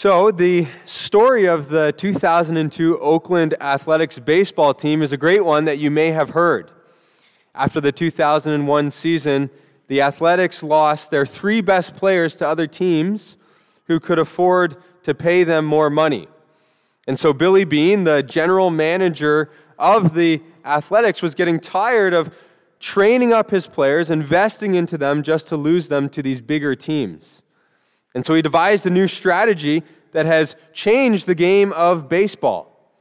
So, the story of the 2002 Oakland Athletics baseball team is a great one that you may have heard. After the 2001 season, the Athletics lost their three best players to other teams who could afford to pay them more money. And so, Billy Beane, the general manager of the Athletics, was getting tired of training up his players, investing into them just to lose them to these bigger teams. And so he devised a new strategy that has changed the game of baseball.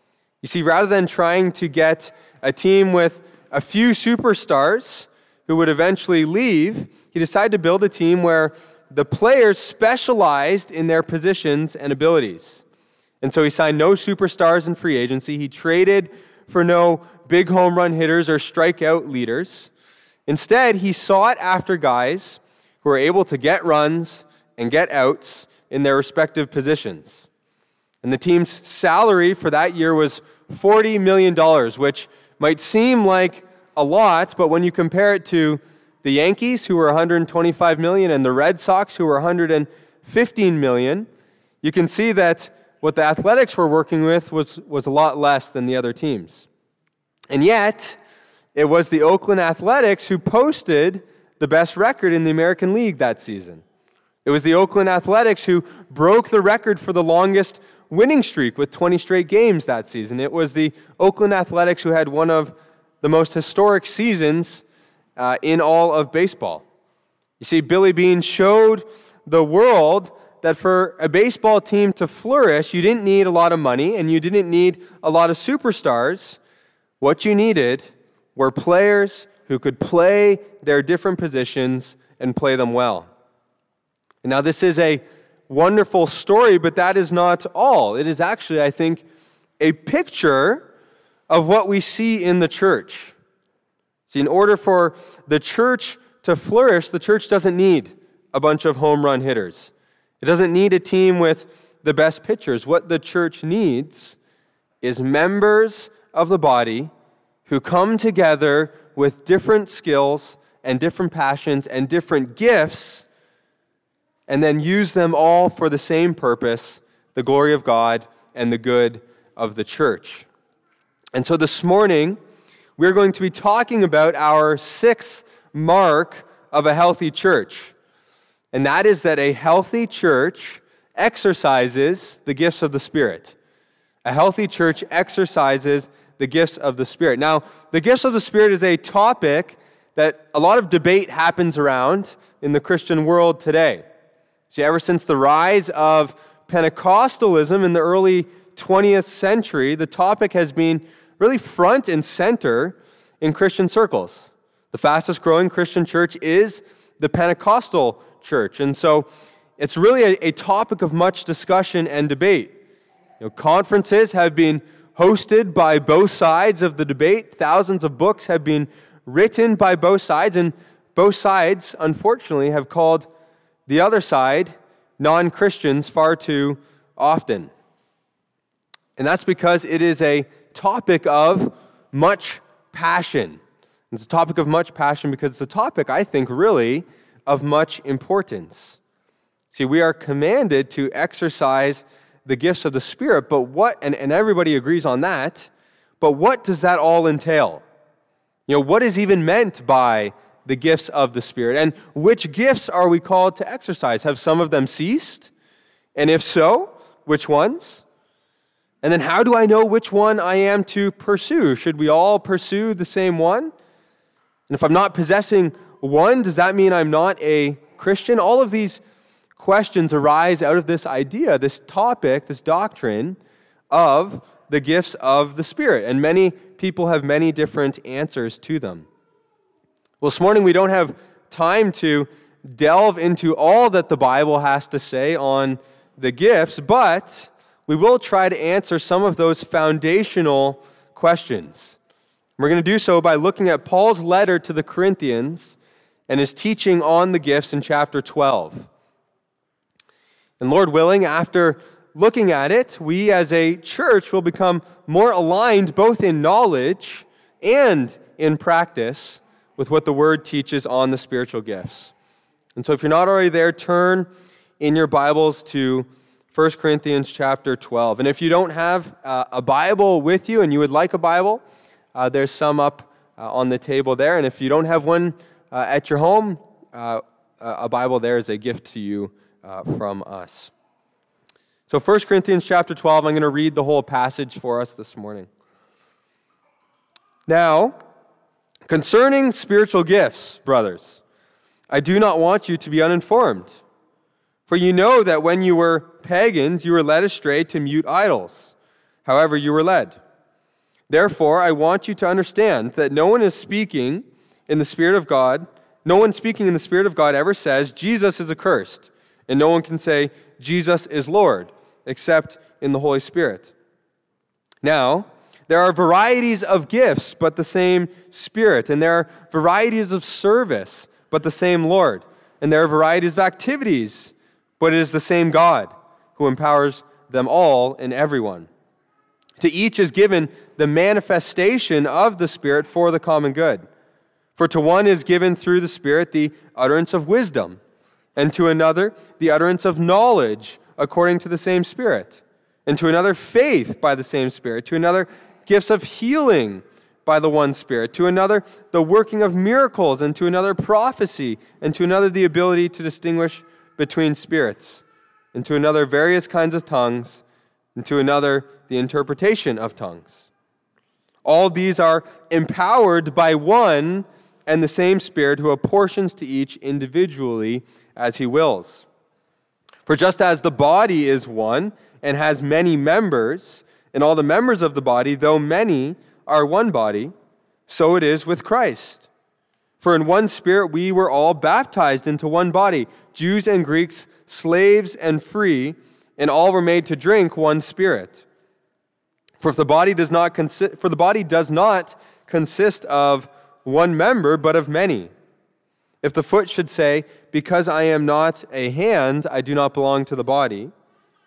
You see, rather than trying to get a team with a few superstars who would eventually leave, he decided to build a team where the players specialized in their positions and abilities. And so he signed no superstars in free agency. He traded for no big home run hitters or strikeout leaders. Instead, he sought after guys who were able to get runs and get outs in their respective positions. And the team's salary for that year was $40 million, which might seem like a lot, but when you compare it to the Yankees, who were 125 million, and the Red Sox, who were 115 million, you can see that what the Athletics were working with was, was a lot less than the other teams. And yet, it was the Oakland Athletics who posted the best record in the American League that season. It was the Oakland Athletics who broke the record for the longest winning streak with 20 straight games that season. It was the Oakland Athletics who had one of the most historic seasons uh, in all of baseball. You see, Billy Beane showed the world that for a baseball team to flourish, you didn't need a lot of money and you didn't need a lot of superstars. What you needed were players who could play their different positions and play them well. Now, this is a wonderful story, but that is not all. It is actually, I think, a picture of what we see in the church. See, in order for the church to flourish, the church doesn't need a bunch of home run hitters. It doesn't need a team with the best pitchers. What the church needs is members of the body who come together with different skills and different passions and different gifts and then use them all for the same purpose the glory of God and the good of the church. And so this morning, we're going to be talking about our sixth mark of a healthy church. And that is that a healthy church exercises the gifts of the Spirit. A healthy church exercises the gifts of the Spirit. Now, the gifts of the Spirit is a topic that a lot of debate happens around in the Christian world today. See, ever since the rise of Pentecostalism in the early 20th century, the topic has been really front and center in Christian circles. The fastest growing Christian church is the Pentecostal church. And so it's really a, a topic of much discussion and debate. You know, conferences have been hosted by both sides of the debate, thousands of books have been written by both sides, and both sides, unfortunately, have called the other side, non Christians, far too often. And that's because it is a topic of much passion. It's a topic of much passion because it's a topic, I think, really of much importance. See, we are commanded to exercise the gifts of the Spirit, but what, and, and everybody agrees on that, but what does that all entail? You know, what is even meant by the gifts of the Spirit. And which gifts are we called to exercise? Have some of them ceased? And if so, which ones? And then how do I know which one I am to pursue? Should we all pursue the same one? And if I'm not possessing one, does that mean I'm not a Christian? All of these questions arise out of this idea, this topic, this doctrine of the gifts of the Spirit. And many people have many different answers to them. Well, this morning we don't have time to delve into all that the Bible has to say on the gifts, but we will try to answer some of those foundational questions. We're going to do so by looking at Paul's letter to the Corinthians and his teaching on the gifts in chapter 12. And Lord willing, after looking at it, we as a church will become more aligned both in knowledge and in practice with what the Word teaches on the spiritual gifts. And so, if you're not already there, turn in your Bibles to 1 Corinthians chapter 12. And if you don't have uh, a Bible with you and you would like a Bible, uh, there's some up uh, on the table there. And if you don't have one uh, at your home, uh, a Bible there is a gift to you uh, from us. So 1 Corinthians chapter 12, I'm going to read the whole passage for us this morning. Now, concerning spiritual gifts, brothers, I do not want you to be uninformed. For you know that when you were pagans, you were led astray to mute idols, however, you were led. Therefore, I want you to understand that no one is speaking in the Spirit of God, no one speaking in the Spirit of God ever says, Jesus is accursed, and no one can say, Jesus is Lord, except in the Holy Spirit. Now, there are varieties of gifts, but the same Spirit, and there are varieties of service, but the same Lord, and there are varieties of activities but it is the same God who empowers them all and everyone. To each is given the manifestation of the Spirit for the common good. For to one is given through the Spirit the utterance of wisdom, and to another the utterance of knowledge according to the same Spirit, and to another faith by the same Spirit, to another gifts of healing by the one Spirit, to another the working of miracles, and to another prophecy, and to another the ability to distinguish between spirits, and to another various kinds of tongues, and to another the interpretation of tongues. All these are empowered by one and the same Spirit who apportions to each individually as he wills. For just as the body is one and has many members, and all the members of the body, though many, are one body, so it is with Christ. For in one spirit we were all baptized into one body, Jews and Greeks, slaves and free, and all were made to drink one spirit. For if the body does not consist, for the body does not consist of one member, but of many. If the foot should say, Because I am not a hand, I do not belong to the body,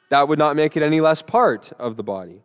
that would not make it any less part of the body.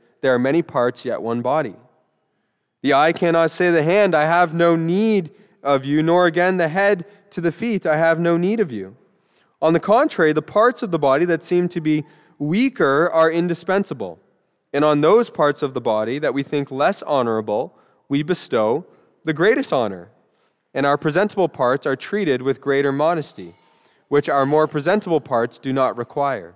there are many parts, yet one body. The eye cannot say to the hand, I have no need of you, nor again the head to the feet, I have no need of you. On the contrary, the parts of the body that seem to be weaker are indispensable. And on those parts of the body that we think less honorable, we bestow the greatest honor. And our presentable parts are treated with greater modesty, which our more presentable parts do not require.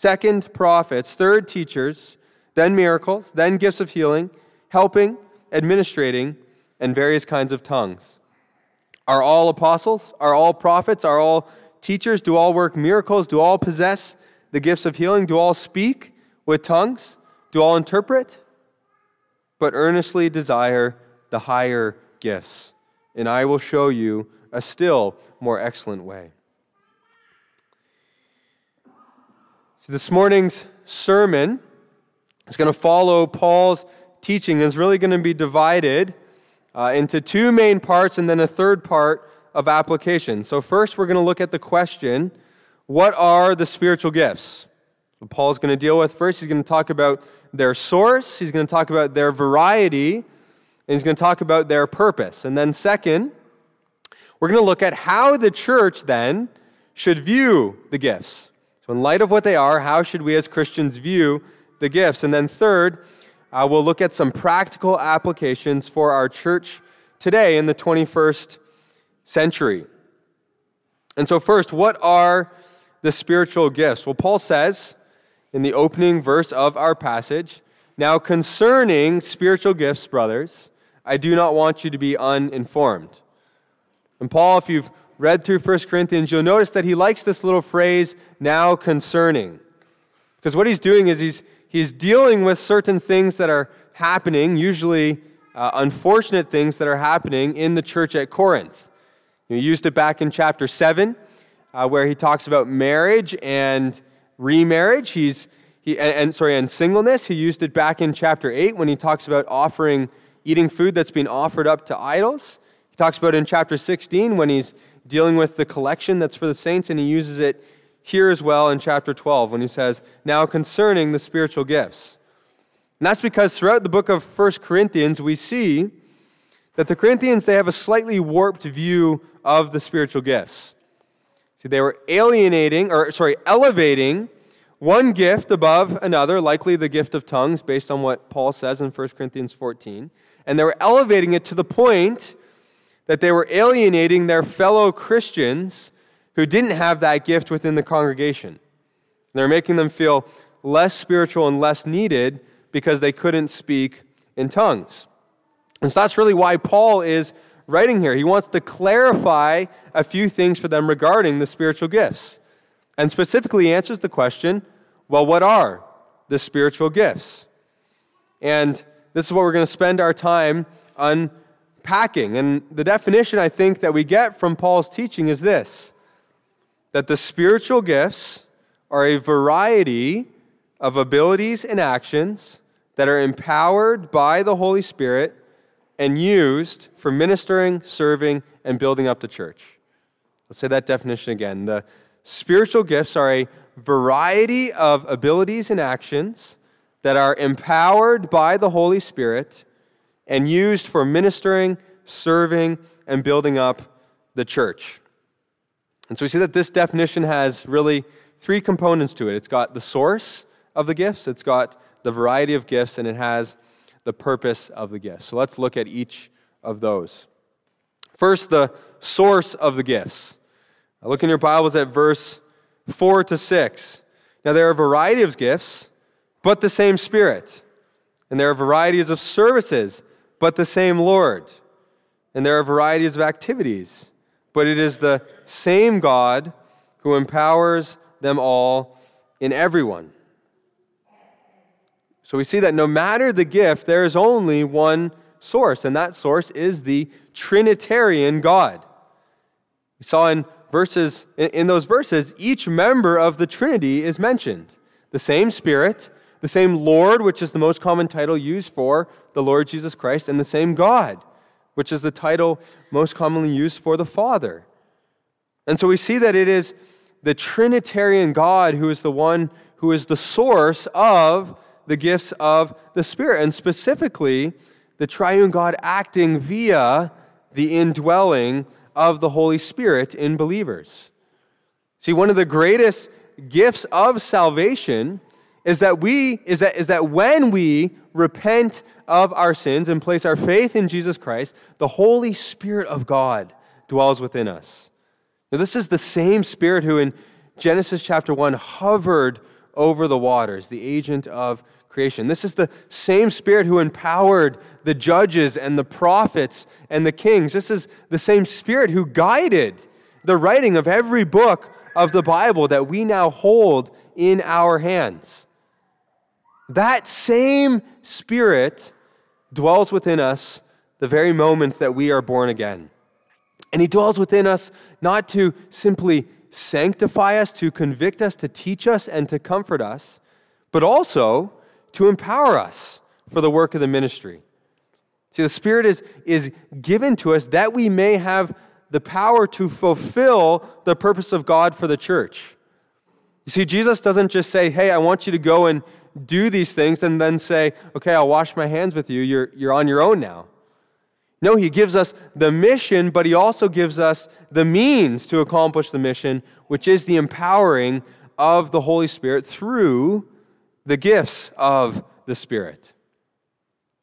second prophets, third teachers, then miracles, then gifts of healing, helping, administrating, and various kinds of tongues. Are all apostles? Are all prophets? Are all teachers? Do all work miracles? Do all possess the gifts of healing? Do all speak with tongues? Do all interpret? But earnestly desire the higher gifts, and I will show you a still more excellent way. So, this morning's sermon is going to follow Paul's teaching, is really going to be divided uh, into two main parts and then a third part of application. So, first, we're going to look at the question what are the spiritual gifts? What Paul's going to deal with first, he's going to talk about their source, he's going to talk about their variety, and he's going to talk about their purpose. And then, second, we're going to look at how the church then should view the gifts. So, in light of what they are, how should we as Christians view the gifts? And then, third, uh, we'll look at some practical applications for our church today in the 21st century. And so, first, what are the spiritual gifts? Well, Paul says in the opening verse of our passage. Now, concerning spiritual gifts, brothers, I do not want you to be uninformed. And Paul, if you've read through 1 Corinthians, you'll notice that he likes this little phrase, now concerning. Because what he's doing is he's, he's dealing with certain things that are happening, usually uh, unfortunate things that are happening in the church at Corinth. He used it back in chapter 7, uh, where he talks about marriage and remarriage. He's, he, and, and, sorry, and singleness. He used it back in chapter 8 when he talks about offering, eating food that's been offered up to idols. He talks about in chapter 16 when he's dealing with the collection that's for the saints, and he uses it here as well in chapter 12 when he says, Now concerning the spiritual gifts. And that's because throughout the book of 1 Corinthians, we see that the Corinthians, they have a slightly warped view of the spiritual gifts. See, they were alienating, or sorry, elevating one gift above another, likely the gift of tongues, based on what Paul says in 1 Corinthians 14. And they were elevating it to the point that they were alienating their fellow Christians who didn't have that gift within the congregation. They were making them feel less spiritual and less needed because they couldn't speak in tongues. And so that's really why Paul is writing here. He wants to clarify a few things for them regarding the spiritual gifts. And specifically answers the question well, what are the spiritual gifts? And this is what we're going to spend our time unpacking. And the definition I think that we get from Paul's teaching is this that the spiritual gifts are a variety of abilities and actions that are empowered by the Holy Spirit and used for ministering, serving, and building up the church. Let's say that definition again. The spiritual gifts are a variety of abilities and actions that are empowered by the Holy Spirit and used for ministering, serving, and building up the church. And so we see that this definition has really three components to it it's got the source of the gifts, it's got the variety of gifts, and it has the purpose of the gifts. So let's look at each of those. First, the source of the gifts. Look in your Bibles at verse 4 to 6. Now, there are a variety of gifts, but the same Spirit. And there are varieties of services, but the same Lord. And there are varieties of activities, but it is the same God who empowers them all in everyone. So we see that no matter the gift, there is only one source, and that source is the Trinitarian God. We saw in verses in those verses, each member of the Trinity is mentioned. The same Spirit, the same Lord, which is the most common title used for the Lord Jesus Christ, and the same God, which is the title most commonly used for the Father. And so we see that it is the Trinitarian God who is the one who is the source of the gifts of the Spirit, and specifically the triune God acting via the indwelling of the Holy Spirit in believers. See, one of the greatest gifts of salvation is that we is that is that when we repent of our sins and place our faith in Jesus Christ, the Holy Spirit of God dwells within us. Now, this is the same Spirit who in Genesis chapter 1 hovered over the waters, the agent of creation. This is the same Spirit who empowered the judges and the prophets and the kings. This is the same Spirit who guided the writing of every book of the Bible that we now hold in our hands. That same Spirit dwells within us the very moment that we are born again. And He dwells within us not to simply sanctify us, to convict us, to teach us, and to comfort us, but also to empower us for the work of the ministry. See, the Spirit is, is given to us that we may have the power to fulfill the purpose of God for the church. You see, Jesus doesn't just say, Hey, I want you to go and do these things, and then say, Okay, I'll wash my hands with you. You're, you're on your own now. No, He gives us the mission, but He also gives us the means to accomplish the mission, which is the empowering of the Holy Spirit through the gifts of the Spirit.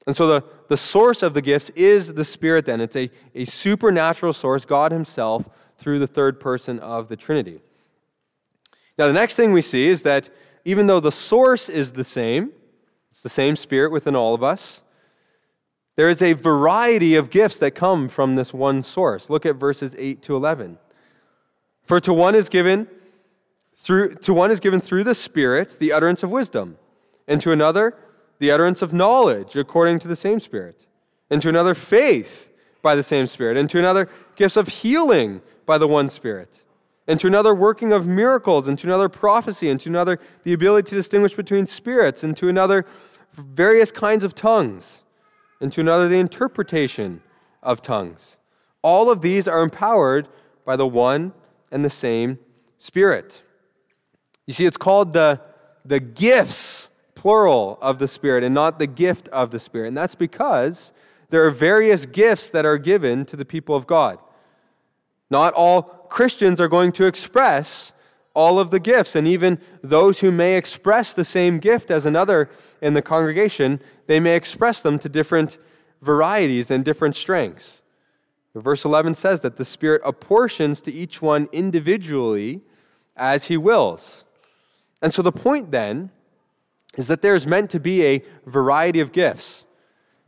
And so the, the source of the gifts is the Spirit, then. It's a, a supernatural source, God Himself, through the third person of the Trinity. Now, the next thing we see is that even though the source is the same, it's the same Spirit within all of us, there is a variety of gifts that come from this one source. Look at verses 8 to 11. For to one is given through to one is given through the Spirit the utterance of wisdom, and to another the utterance of knowledge according to the same Spirit, and to another faith by the same Spirit, and to another gifts of healing by the one Spirit, and to another working of miracles, and to another prophecy, and to another the ability to distinguish between spirits, and to another various kinds of tongues, and to another the interpretation of tongues. All of these are empowered by the one and the same Spirit. You see, it's called the, the gifts, plural, of the Spirit, and not the gift of the Spirit. And that's because there are various gifts that are given to the people of God. Not all Christians are going to express all of the gifts, and even those who may express the same gift as another in the congregation, they may express them to different varieties and different strengths. Verse 11 says that the Spirit apportions to each one individually as he wills. And so the point then is that there's meant to be a variety of gifts.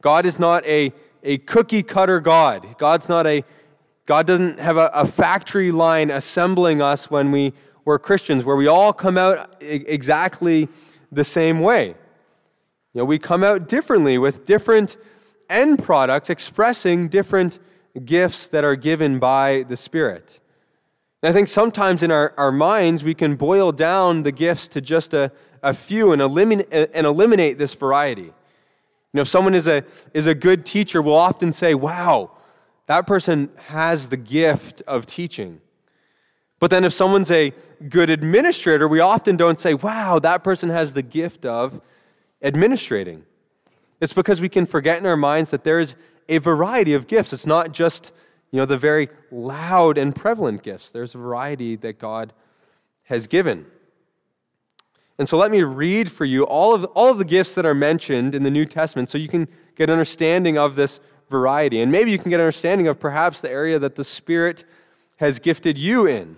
God is not a, a cookie cutter God. God's not a God doesn't have a, a factory line assembling us when we were Christians, where we all come out exactly the same way. You know, we come out differently with different end products expressing different gifts that are given by the Spirit. And I think sometimes in our, our minds we can boil down the gifts to just a, a few and eliminate, and eliminate this variety. You know, if someone is a, is a good teacher, we'll often say, wow, that person has the gift of teaching. But then if someone's a good administrator, we often don't say, wow, that person has the gift of administrating. It's because we can forget in our minds that there is a variety of gifts. It's not just, you know, the very loud and prevalent gifts. There's a variety that God has given. And so let me read for you all of, all of the gifts that are mentioned in the New Testament so you can get an understanding of this variety. And maybe you can get an understanding of perhaps the area that the Spirit has gifted you in.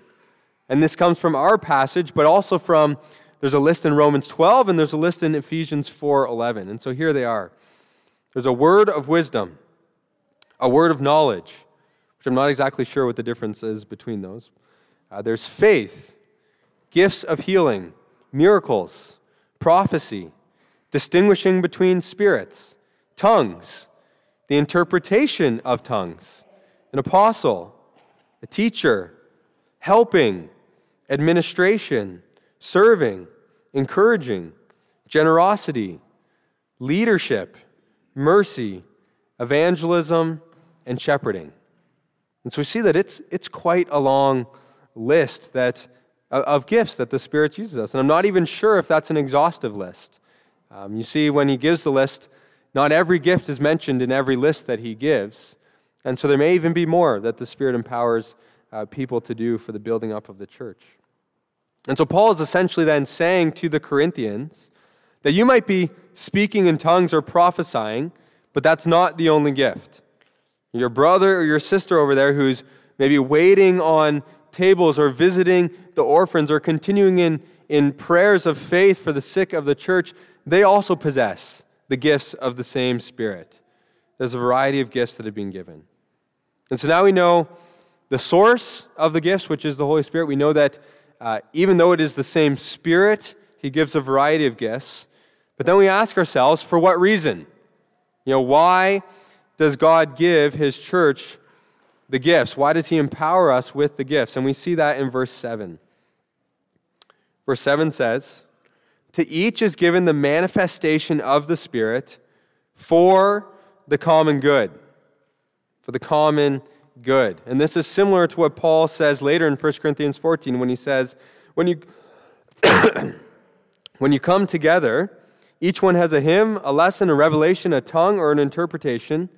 And this comes from our passage, but also from there's a list in Romans 12 and there's a list in Ephesians 4:11. And so here they are. There's a word of wisdom, a word of knowledge, which I'm not exactly sure what the difference is between those. Uh, there's faith, gifts of healing, miracles, prophecy, distinguishing between spirits, tongues, the interpretation of tongues, an apostle, a teacher, helping, administration, serving, encouraging, generosity, leadership, mercy, evangelism, and shepherding. And so we see that it's, it's quite a long list that of gifts that the Spirit uses us. And I'm not even sure if that's an exhaustive list. Um, you see, when he gives the list, not every gift is mentioned in every list that he gives. And so there may even be more that the Spirit empowers uh, people to do for the building up of the church. And so Paul is essentially then saying to the Corinthians that you might be speaking in tongues or prophesying, but that's not the only gift. Your brother or your sister over there who's maybe waiting on tables or visiting the orphans or continuing in, in prayers of faith for the sick of the church, they also possess the gifts of the same Spirit. There's a variety of gifts that have been given. And so now we know the source of the gifts, which is the Holy Spirit. We know that uh, even though it is the same Spirit, He gives a variety of gifts. But then we ask ourselves, for what reason? You know, why does God give His church the gifts? Why does He empower us with the gifts? And we see that in verse 7. Verse 7 says, To each is given the manifestation of the Spirit for the common good. For the common good. And this is similar to what Paul says later in 1 Corinthians 14 when he says, When you, when you come together, each one has a hymn, a lesson, a revelation, a tongue, or an interpretation.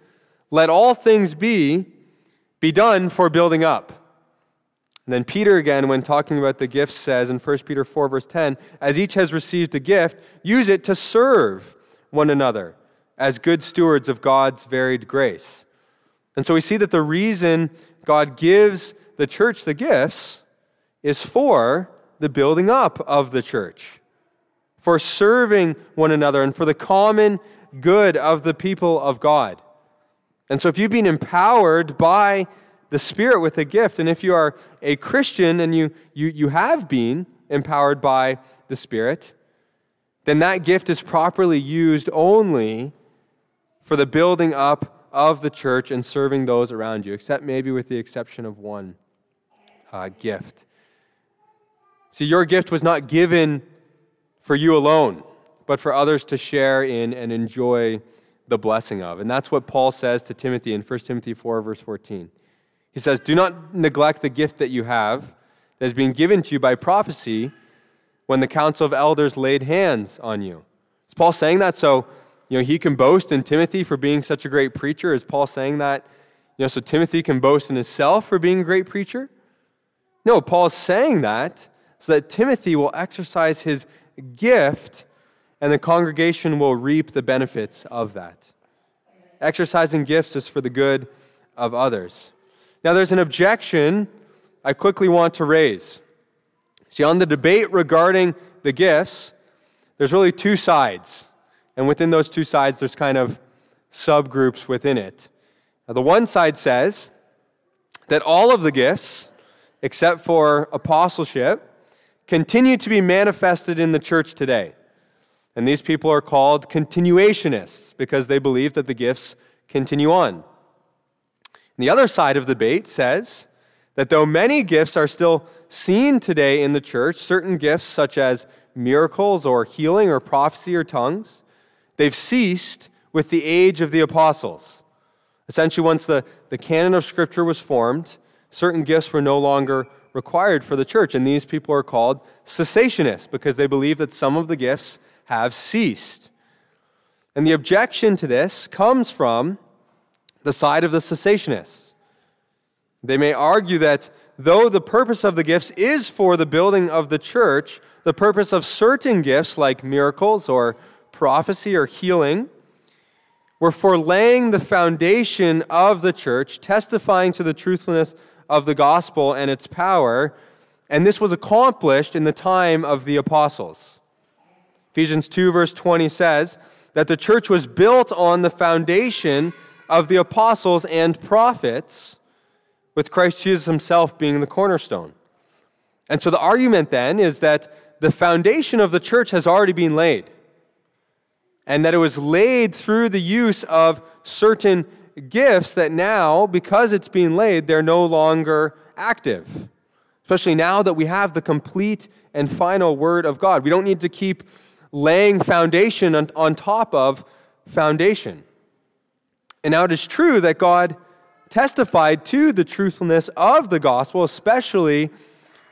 Let all things be be done for building up. And then Peter, again, when talking about the gifts, says in 1 Peter 4, verse 10, as each has received a gift, use it to serve one another as good stewards of God's varied grace. And so we see that the reason God gives the church the gifts is for the building up of the church. for serving one another and for the common good of the people of God. And so, if you've been empowered by the Spirit with a gift, and if you are a Christian and you, you, you have been empowered by the Spirit, then that gift is properly used only for the building up of the church and serving those around you, except maybe with the exception of one uh, gift. See, your gift was not given for you alone, but for others to share in and enjoy the blessing of. And that's what Paul says to Timothy in 1 Timothy 4, verse 14. He says, Do not neglect the gift that you have that has been given to you by prophecy when the council of elders laid hands on you. Is Paul saying that so you know, he can boast in Timothy for being such a great preacher? Is Paul saying that you know, so Timothy can boast in himself for being a great preacher? No, Paul's saying that so that Timothy will exercise his gift and the congregation will reap the benefits of that. Exercising gifts is for the good of others. Now, there's an objection I quickly want to raise. See, on the debate regarding the gifts, there's really two sides. And within those two sides, there's kind of subgroups within it. Now, the one side says that all of the gifts, except for apostleship, continue to be manifested in the church today. And these people are called continuationists because they believe that the gifts continue on. And the other side of the debate says that though many gifts are still seen today in the church, certain gifts such as miracles or healing or prophecy or tongues, they've ceased with the age of the apostles. Essentially, once the, the canon of Scripture was formed, certain gifts were no longer required for the church. And these people are called cessationists because they believe that some of the gifts have ceased. And the objection to this comes from the side of the cessationists. They may argue that though the purpose of the gifts is for the building of the church, the purpose of certain gifts like miracles or prophecy or healing were for laying the foundation of the church, testifying to the truthfulness of the gospel and its power, and this was accomplished in the time of the apostles. Ephesians 2, verse 20 says that the church was built on the foundation of the apostles and prophets, with Christ Jesus himself being the cornerstone. And so the argument then is that the foundation of the church has already been laid, and that it was laid through the use of certain gifts that now, because it's being laid, they're no longer active. Especially now that we have the complete and final Word of God. We don't need to keep laying foundation on, on top of foundation. And now it is true that God testified to the truthfulness of the gospel, especially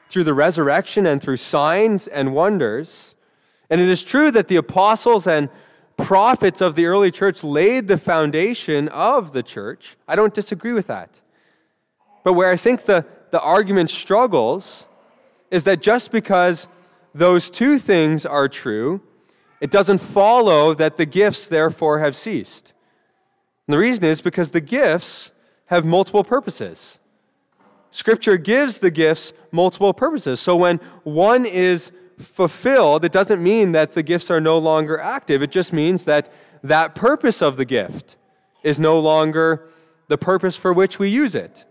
through the resurrection and through signs and wonders. And it is true that the apostles and prophets of the early church laid the foundation of the church. I don't disagree with that. But where I think the, the argument struggles is that just because those two things are true, it doesn't follow that the gifts therefore have ceased. And the reason is because the gifts have multiple purposes. Scripture gives the gifts multiple purposes. So when one is fulfilled, it doesn't mean that the gifts are no longer active. It just means that that purpose of the gift is no longer the purpose for which we use it.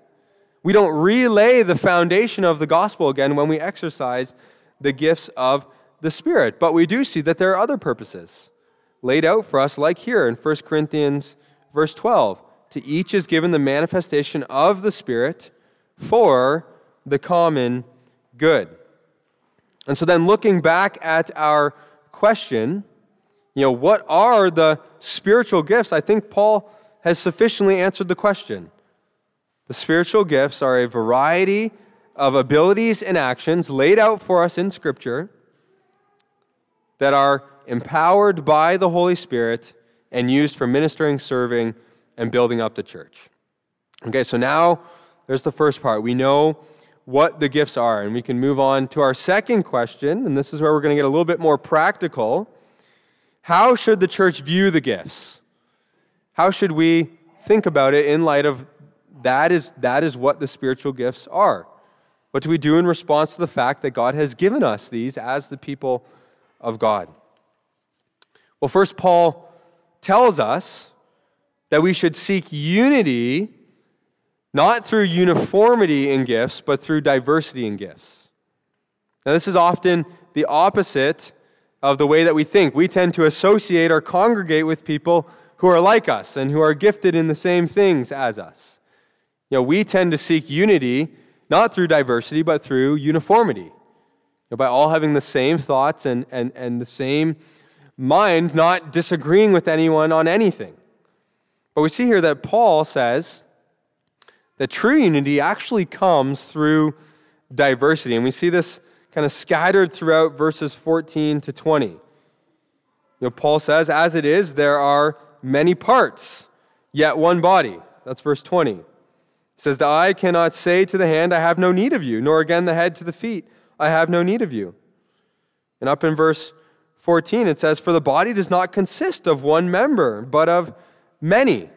We don't relay the foundation of the gospel again when we exercise the gifts of the Spirit. But we do see that there are other purposes laid out for us, like here in 1 Corinthians verse 12. To each is given the manifestation of the Spirit for the common good. And so then looking back at our question, you know, what are the spiritual gifts? I think Paul has sufficiently answered the question. The spiritual gifts are a variety of abilities and actions laid out for us in Scripture that are empowered by the Holy Spirit and used for ministering, serving, and building up the church. Okay, so now there's the first part. We know what the gifts are. And we can move on to our second question, and this is where we're going to get a little bit more practical. How should the church view the gifts? How should we think about it in light of that is, that is what the spiritual gifts are? What do we do in response to the fact that God has given us these as the people of God? Well, first, Paul tells us that we should seek unity not through uniformity in gifts, but through diversity in gifts. Now, this is often the opposite of the way that we think. We tend to associate or congregate with people who are like us and who are gifted in the same things as us. You know, we tend to seek unity not through diversity, but through uniformity. You know, by all having the same thoughts and, and, and the same mind, not disagreeing with anyone on anything. But we see here that Paul says that true unity actually comes through diversity. And we see this kind of scattered throughout verses 14 to 20. You know, Paul says, As it is, there are many parts, yet one body. That's verse 20. He says, The eye cannot say to the hand, I have no need of you, nor again the head to the feet, I have no need of you. And up in verse 14, it says, For the body does not consist of one member, but of many.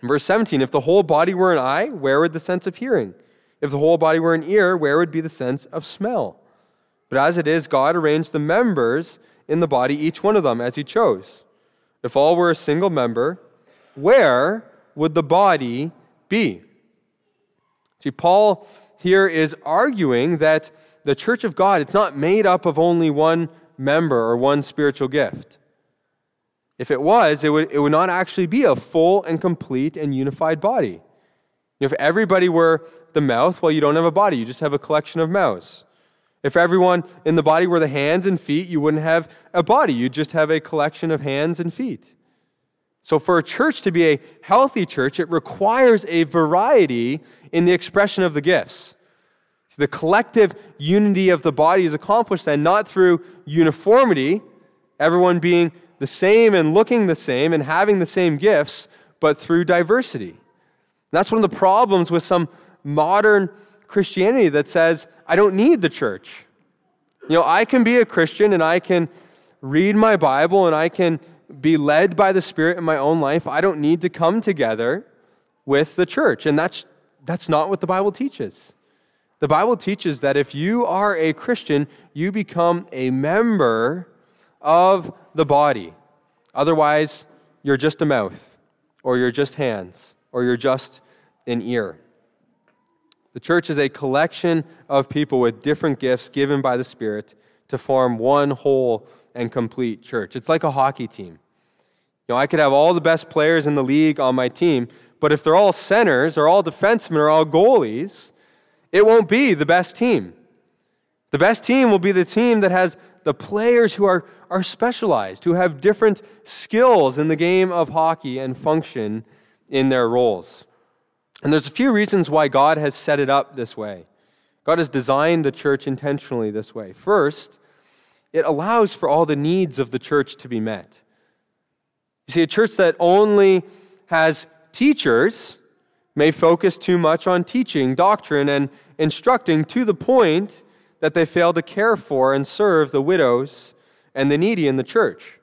In verse 17, if the whole body were an eye, where would the sense of hearing? If the whole body were an ear, where would be the sense of smell? But as it is, God arranged the members in the body, each one of them, as He chose. If all were a single member, where would the body be? See, Paul here is arguing that the church of God, it's not made up of only one member or one spiritual gift. If it was, it would, it would not actually be a full and complete and unified body. If everybody were the mouth, well, you don't have a body, you just have a collection of mouths. If everyone in the body were the hands and feet, you wouldn't have a body, you'd just have a collection of hands and feet. So, for a church to be a healthy church, it requires a variety in the expression of the gifts. The collective unity of the body is accomplished then not through uniformity, everyone being the same and looking the same and having the same gifts, but through diversity. And that's one of the problems with some modern Christianity that says, I don't need the church. You know, I can be a Christian and I can read my Bible and I can be led by the Spirit in my own life. I don't need to come together with the church. And that's, that's not what the Bible teaches. The Bible teaches that if you are a Christian, you become a member of the body. Otherwise, you're just a mouth, or you're just hands, or you're just an ear. The church is a collection of people with different gifts given by the Spirit to form one whole and complete church. It's like a hockey team. You know, I could have all the best players in the league on my team, but if they're all centers or all defensemen or all goalies, it won't be the best team. The best team will be the team that has the players who are, are specialized, who have different skills in the game of hockey and function in their roles. And there's a few reasons why God has set it up this way. God has designed the church intentionally this way. First, it allows for all the needs of the church to be met. You see, a church that only has teachers may focus too much on teaching doctrine and instructing to the point that they fail to care for and serve the widows and the needy in the church.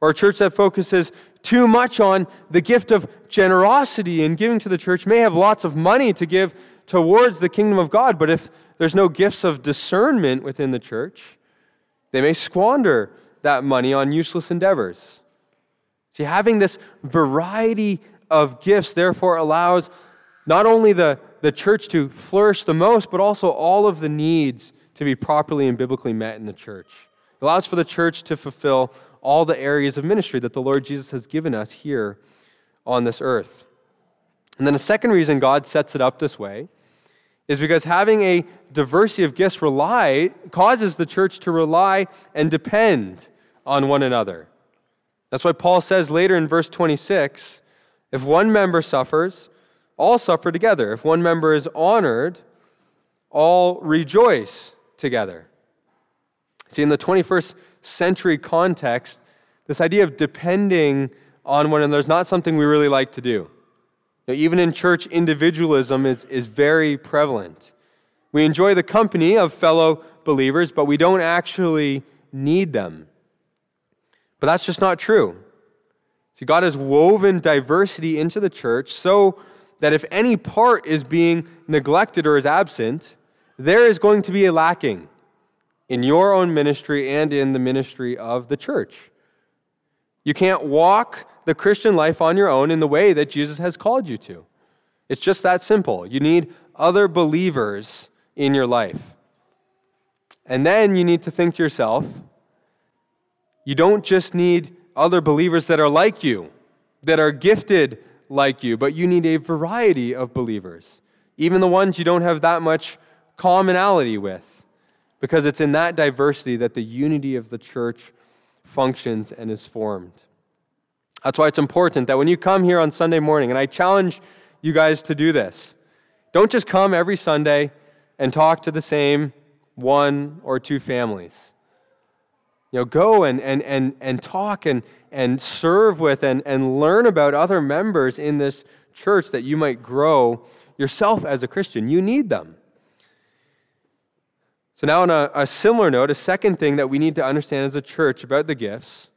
Or a church that focuses too much on the gift of generosity and giving to the church may have lots of money to give towards the kingdom of God, but if there's no gifts of discernment within the church, they may squander that money on useless endeavors. See, having this variety of gifts, therefore, allows not only the, the church to flourish the most, but also all of the needs to be properly and biblically met in the church. It allows for the church to fulfill all the areas of ministry that the Lord Jesus has given us here on this earth. And then a second reason God sets it up this way is because having a diversity of gifts rely causes the church to rely and depend on one another. That's why Paul says later in verse 26 if one member suffers, all suffer together. If one member is honored, all rejoice together. See, in the 21st century context, this idea of depending on one another is not something we really like to do. Even in church, individualism is, is very prevalent. We enjoy the company of fellow believers, but we don't actually need them. But that's just not true. See, God has woven diversity into the church so that if any part is being neglected or is absent, there is going to be a lacking in your own ministry and in the ministry of the church. You can't walk the Christian life on your own in the way that Jesus has called you to. It's just that simple. You need other believers in your life. And then you need to think to yourself, you don't just need other believers that are like you, that are gifted like you, but you need a variety of believers, even the ones you don't have that much commonality with, because it's in that diversity that the unity of the church functions and is formed. That's why it's important that when you come here on Sunday morning, and I challenge you guys to do this, don't just come every Sunday and talk to the same one or two families. You know, go and, and, and, and talk and, and serve with and, and learn about other members in this church that you might grow yourself as a Christian. You need them. So, now on a, a similar note, a second thing that we need to understand as a church about the gifts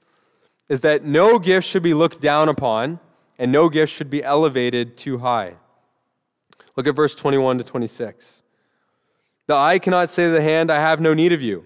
is that no gift should be looked down upon and no gift should be elevated too high. Look at verse 21 to 26. The eye cannot say to the hand, I have no need of you,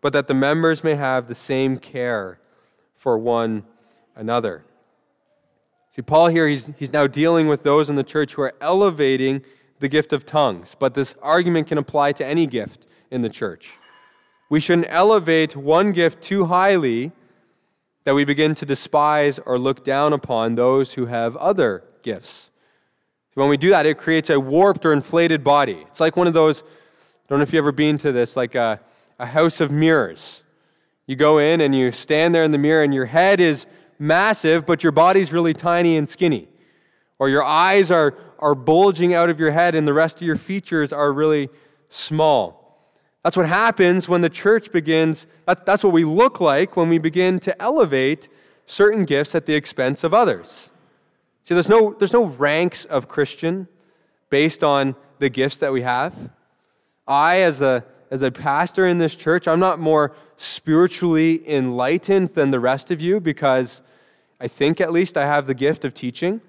but that the members may have the same care for one another. See, Paul here, he's, he's now dealing with those in the church who are elevating the gift of tongues, but this argument can apply to any gift in the church. We shouldn't elevate one gift too highly that we begin to despise or look down upon those who have other gifts. When we do that, it creates a warped or inflated body. It's like one of those, I don't know if you've ever been to this, like a, a house of mirrors. You go in and you stand there in the mirror, and your head is massive, but your body's really tiny and skinny. Or your eyes are, are bulging out of your head, and the rest of your features are really small. That's what happens when the church begins, that's, that's what we look like when we begin to elevate certain gifts at the expense of others. See, there's no, there's no ranks of Christian based on the gifts that we have. I, as a as a pastor in this church, I'm not more spiritually enlightened than the rest of you because I think at least I have the gift of teaching.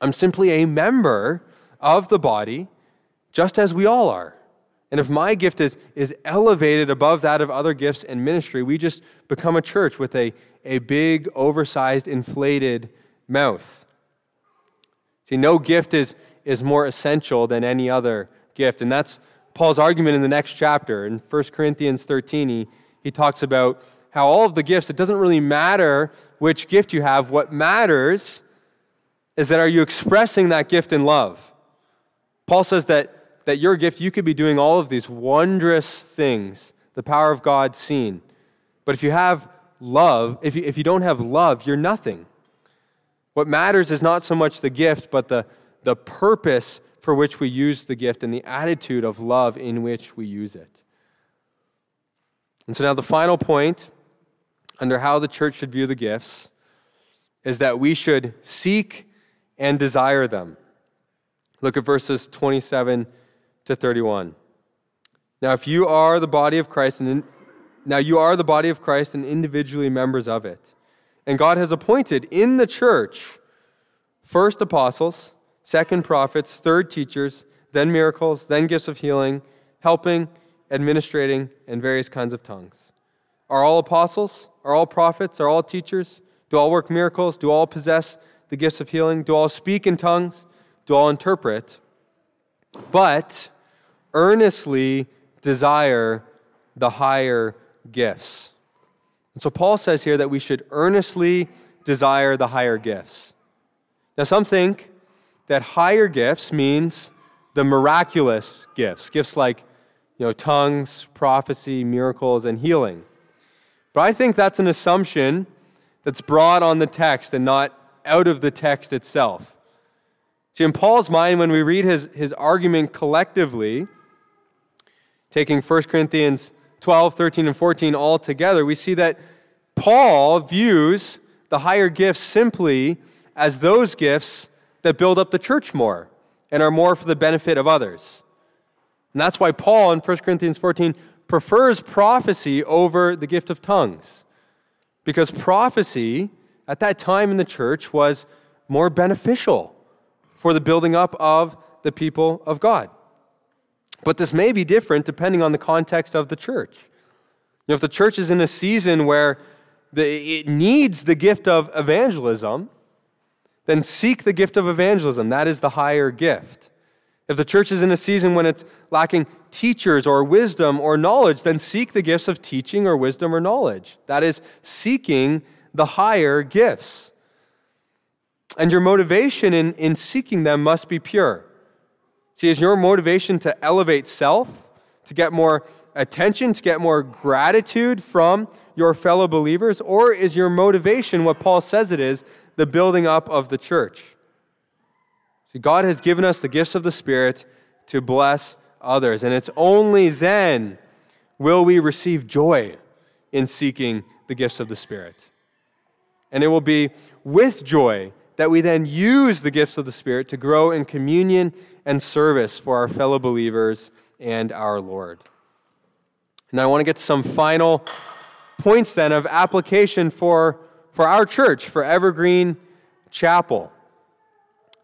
I'm simply a member of the body, just as we all are. And if my gift is, is elevated above that of other gifts in ministry, we just become a church with a, a big, oversized, inflated mouth. See, no gift is, is more essential than any other gift. And that's Paul's argument in the next chapter. In 1 Corinthians 13, he, he talks about how all of the gifts, it doesn't really matter which gift you have. What matters is that are you expressing that gift in love? Paul says that, that your gift, you could be doing all of these wondrous things, the power of God seen. But if you have love, if you, if you don't have love, you're nothing. What matters is not so much the gift, but the, the purpose for which we use the gift and the attitude of love in which we use it. And so now the final point under how the church should view the gifts is that we should seek and desire them. Look at verses 27 to 31. Now, if you are the body of Christ, and in, now you are the body of Christ and individually members of it. And God has appointed in the church first apostles, second prophets, third teachers, then miracles, then gifts of healing, helping, administrating, and various kinds of tongues. Are all apostles? Are all prophets? Are all teachers? Do all work miracles? Do all possess the gifts of healing? Do all speak in tongues? Do all interpret? But earnestly desire the higher gifts. And so Paul says here that we should earnestly desire the higher gifts. Now, some think that higher gifts means the miraculous gifts, gifts like you know, tongues, prophecy, miracles, and healing. But I think that's an assumption that's brought on the text and not out of the text itself. See, in Paul's mind, when we read his, his argument collectively, taking 1 Corinthians 12, 13, and 14 all together, we see that Paul views the higher gifts simply as those gifts that build up the church more and are more for the benefit of others. And that's why Paul in 1 Corinthians 14 prefers prophecy over the gift of tongues. Because prophecy at that time in the church was more beneficial for the building up of the people of God. But this may be different depending on the context of the church. You know, if the church is in a season where the, it needs the gift of evangelism, then seek the gift of evangelism. That is the higher gift. If the church is in a season when it's lacking teachers or wisdom or knowledge, then seek the gifts of teaching or wisdom or knowledge. That is seeking the higher gifts. And your motivation in, in seeking them must be pure. See, is your motivation to elevate self, to get more attention, to get more gratitude from your fellow believers? Or is your motivation what Paul says it is, the building up of the church? See, God has given us the gifts of the Spirit to bless others, and it's only then will we receive joy in seeking the gifts of the Spirit. And it will be with joy that we then use the gifts of the Spirit to grow in communion and service for our fellow believers and our Lord. And I want to get to some final points then of application for, for our church, for Evergreen Chapel.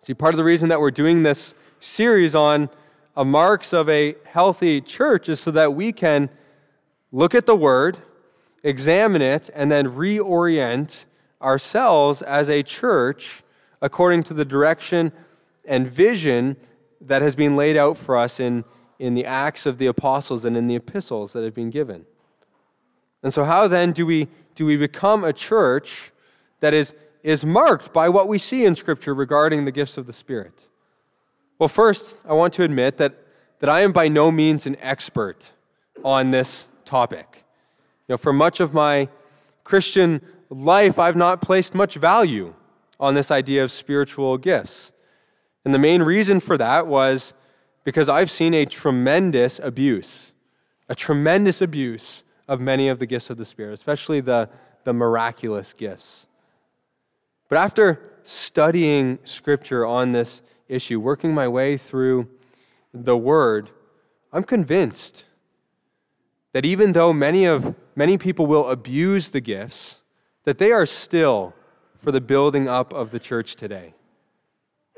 See, part of the reason that we're doing this series on a marks of a healthy church is so that we can look at the word, examine it, and then reorient ourselves as a church according to the direction and vision that has been laid out for us in, in the Acts of the Apostles and in the epistles that have been given. And so, how then do we, do we become a church that is is marked by what we see in Scripture regarding the gifts of the Spirit? Well, first, I want to admit that, that I am by no means an expert on this topic. You know, for much of my Christian life, I've not placed much value on this idea of spiritual gifts. And the main reason for that was because I've seen a tremendous abuse, a tremendous abuse of many of the gifts of the Spirit, especially the, the miraculous gifts. But after studying scripture on this issue, working my way through the word, I'm convinced that even though many of many people will abuse the gifts, that they are still for the building up of the church today.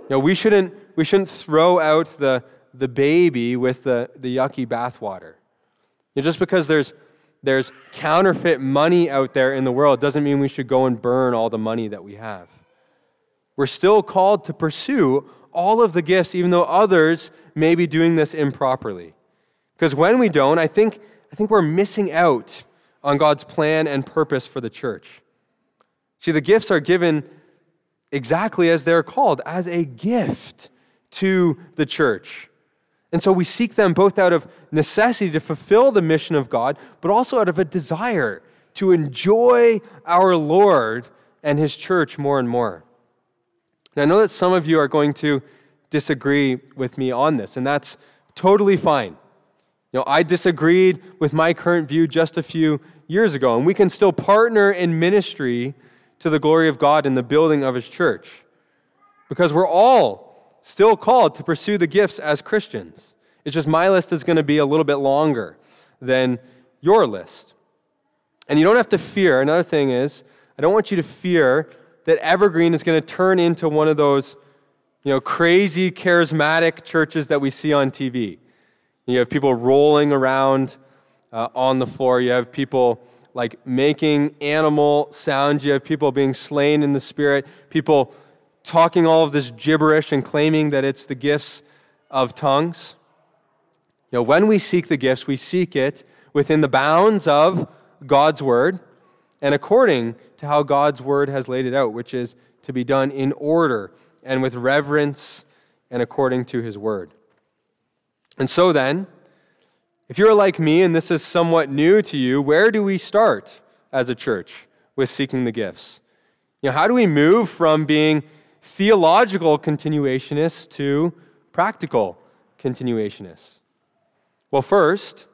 Know, we shouldn't we shouldn't throw out the the baby with the, the yucky bathwater. You know, just because there's there's counterfeit money out there in the world doesn't mean we should go and burn all the money that we have. We're still called to pursue all of the gifts, even though others may be doing this improperly. Because when we don't, I think, I think we're missing out on God's plan and purpose for the church. See, the gifts are given exactly as they're called, as a gift to the church. And so we seek them both out of necessity to fulfill the mission of God, but also out of a desire to enjoy our Lord and his church more and more. And I know that some of you are going to disagree with me on this, and that's totally fine. You know, I disagreed with my current view just a few years ago, and we can still partner in ministry to the glory of God in the building of his church. Because we're all still called to pursue the gifts as Christians. It's just my list is going to be a little bit longer than your list. And you don't have to fear. Another thing is, I don't want you to fear that Evergreen is going to turn into one of those you know, crazy charismatic churches that we see on TV. You have people rolling around uh, on the floor. You have people like making animal sounds. You have people being slain in the spirit. People talking all of this gibberish and claiming that it's the gifts of tongues. You know, when we seek the gifts, we seek it within the bounds of God's word and according to how God's word has laid it out, which is to be done in order and with reverence and according to his word. And so then, if you're like me and this is somewhat new to you, where do we start as a church with seeking the gifts? You know, how do we move from being theological continuationists to practical continuationists? Well, first,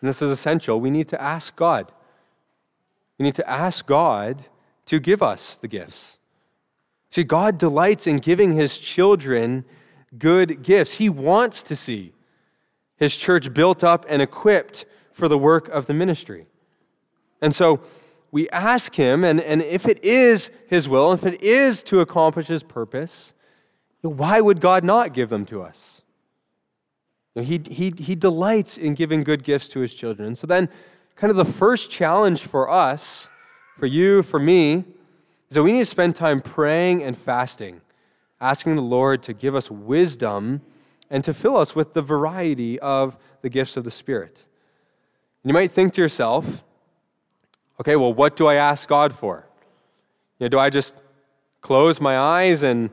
and this is essential, we need to ask God. We need to ask God to give us the gifts. See, God delights in giving his children good gifts. He wants to see his church built up and equipped for the work of the ministry. And so we ask him, and, and if it is his will, if it is to accomplish his purpose, why would God not give them to us? He, he, he delights in giving good gifts to his children. So then, kind of the first challenge for us, for you, for me, is that we need to spend time praying and fasting, asking the Lord to give us wisdom and to fill us with the variety of the gifts of the Spirit. And you might think to yourself, okay, well, what do I ask God for? You know, do I just close my eyes and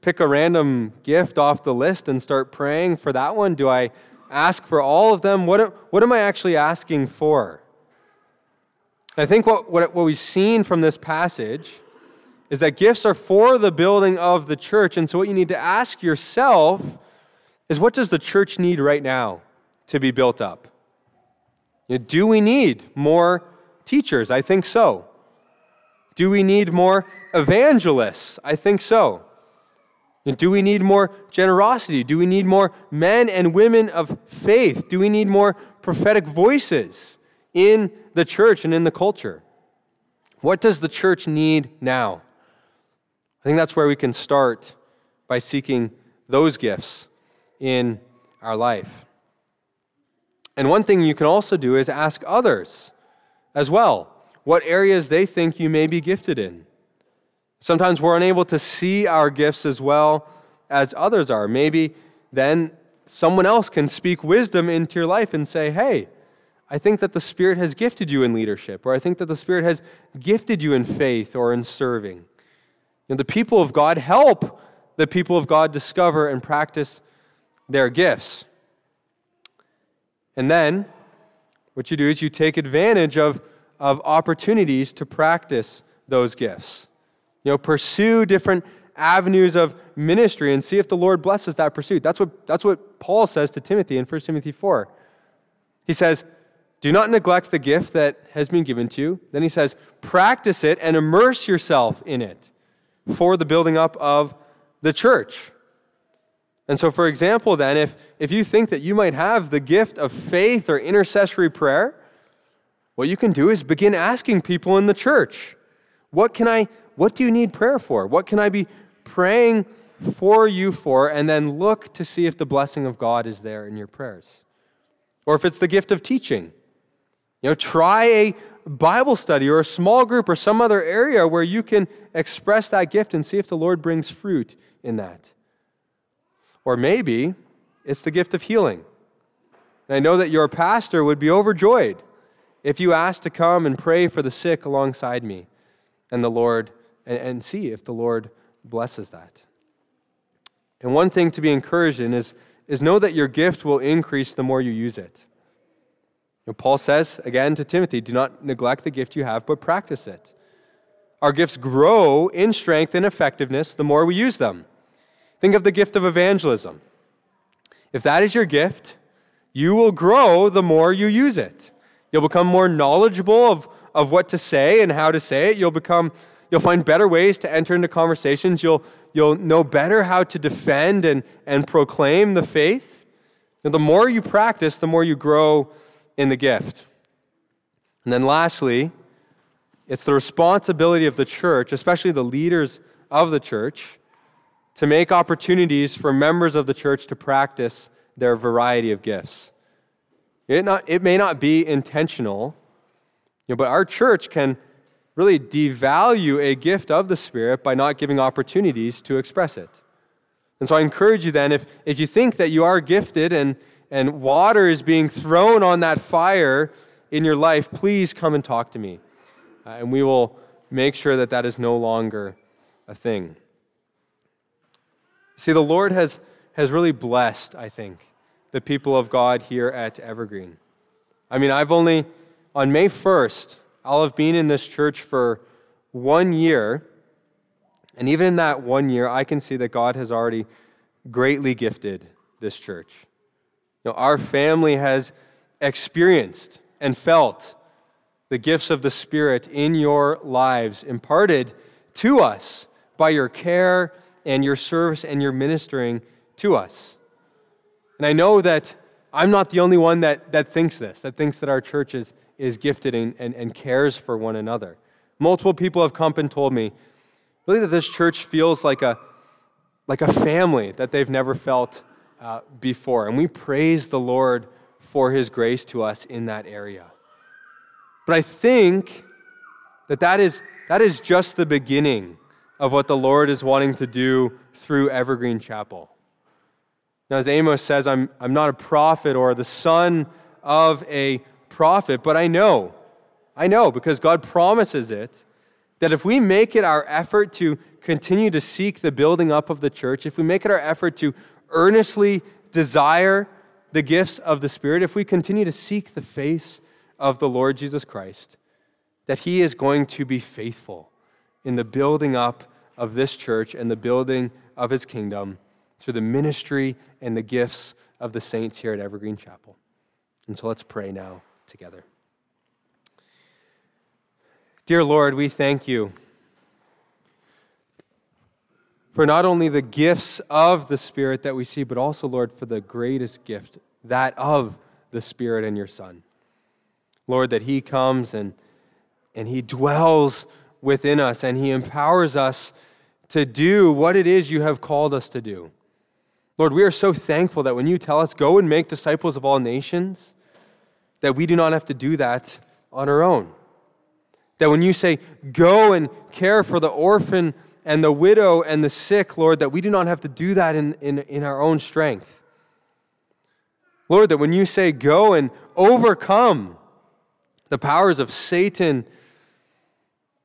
pick a random gift off the list and start praying for that one? Do I ask for all of them? What, what am I actually asking for? I think what, what, what we've seen from this passage is that gifts are for the building of the church. And so, what you need to ask yourself is what does the church need right now to be built up? You know, do we need more teachers? I think so. Do we need more evangelists? I think so. Do we need more generosity? Do we need more men and women of faith? Do we need more prophetic voices in the church and in the culture? What does the church need now? I think that's where we can start by seeking those gifts in our life. And one thing you can also do is ask others as well what areas they think you may be gifted in. Sometimes we're unable to see our gifts as well as others are. Maybe then someone else can speak wisdom into your life and say, hey, I think that the Spirit has gifted you in leadership, or I think that the Spirit has gifted you in faith or in serving. You know, the people of God help the people of God discover and practice their gifts. And then, what you do is you take advantage of, of opportunities to practice those gifts. You know, pursue different avenues of ministry and see if the Lord blesses that pursuit. That's what, that's what Paul says to Timothy in 1 Timothy 4. He says, Do not neglect the gift that has been given to you. Then he says, Practice it and immerse yourself in it for the building up of the church. And so, for example, then, if, if you think that you might have the gift of faith or intercessory prayer, what you can do is begin asking people in the church, What can I what do you need prayer for? What can I be praying for you for? And then look to see if the blessing of God is there in your prayers. Or if it's the gift of teaching. You know, try a Bible study or a small group or some other area where you can express that gift and see if the Lord brings fruit in that. Or maybe it's the gift of healing. And I know that your pastor would be overjoyed if you asked to come and pray for the sick alongside me and the Lord and, and see if the Lord blesses that. And one thing to be encouraged in is, is know that your gift will increase the more you use it. Know, Paul says again to Timothy, do not neglect the gift you have, but practice it. Our gifts grow in strength and effectiveness the more we use them. Think of the gift of evangelism. If that is your gift, you will grow the more you use it. You'll become more knowledgeable of, of what to say and how to say it. You'll become You'll find better ways to enter into conversations. You'll, you'll know better how to defend and, and proclaim the faith. And the more you practice, the more you grow in the gift. And then lastly, it's the responsibility of the church, especially the leaders of the church, to make opportunities for members of the church to practice their variety of gifts. It, not, it may not be intentional, you know, but our church can really devalue a gift of the Spirit by not giving opportunities to express it. And so I encourage you then, if, if you think that you are gifted and, and water is being thrown on that fire in your life, please come and talk to me. Uh, and we will make sure that that is no longer a thing. See, the Lord has, has really blessed, I think, the people of God here at Evergreen. I mean, I've only, on May 1st, I'll have been in this church for one year, and even in that one year, I can see that God has already greatly gifted this church. You know, our family has experienced and felt the gifts of the Spirit in your lives, imparted to us by your care and your service and your ministering to us. And I know that I'm not the only one that, that thinks this, that thinks that our church is, is gifted and, and, and cares for one another. Multiple people have come and told me really that this church feels like a, like a family that they've never felt uh, before. And we praise the Lord for his grace to us in that area. But I think that that is, that is just the beginning of what the Lord is wanting to do through Evergreen Chapel. Now, as Amos says, I'm, I'm not a prophet or the son of a prophet, but I know, I know because God promises it, that if we make it our effort to continue to seek the building up of the church, if we make it our effort to earnestly desire the gifts of the Spirit, if we continue to seek the face of the Lord Jesus Christ, that He is going to be faithful in the building up of this church and the building of His kingdom through the ministry and the gifts of the saints here at Evergreen Chapel. And so let's pray now together. Dear Lord, we thank you for not only the gifts of the Spirit that we see, but also, Lord, for the greatest gift, that of the Spirit and your Son. Lord, that He comes and, and He dwells within us and He empowers us to do what it is you have called us to do. Lord, we are so thankful that when you tell us, go and make disciples of all nations, that we do not have to do that on our own. That when you say, go and care for the orphan and the widow and the sick, Lord, that we do not have to do that in, in, in our own strength. Lord, that when you say, go and overcome the powers of Satan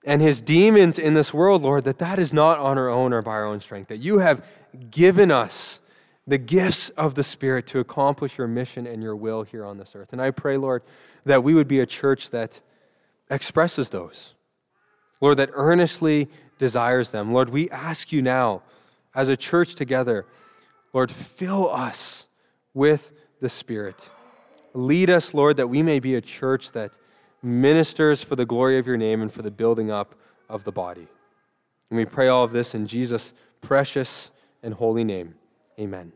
and his demons in this world, Lord, that that is not on our own or by our own strength, that you have given us the gifts of the Spirit to accomplish your mission and your will here on this earth. And I pray, Lord, that we would be a church that expresses those. Lord, that earnestly desires them. Lord, we ask you now, as a church together, Lord, fill us with the Spirit. Lead us, Lord, that we may be a church that ministers for the glory of your name and for the building up of the body. And we pray all of this in Jesus' precious and holy name. Amen.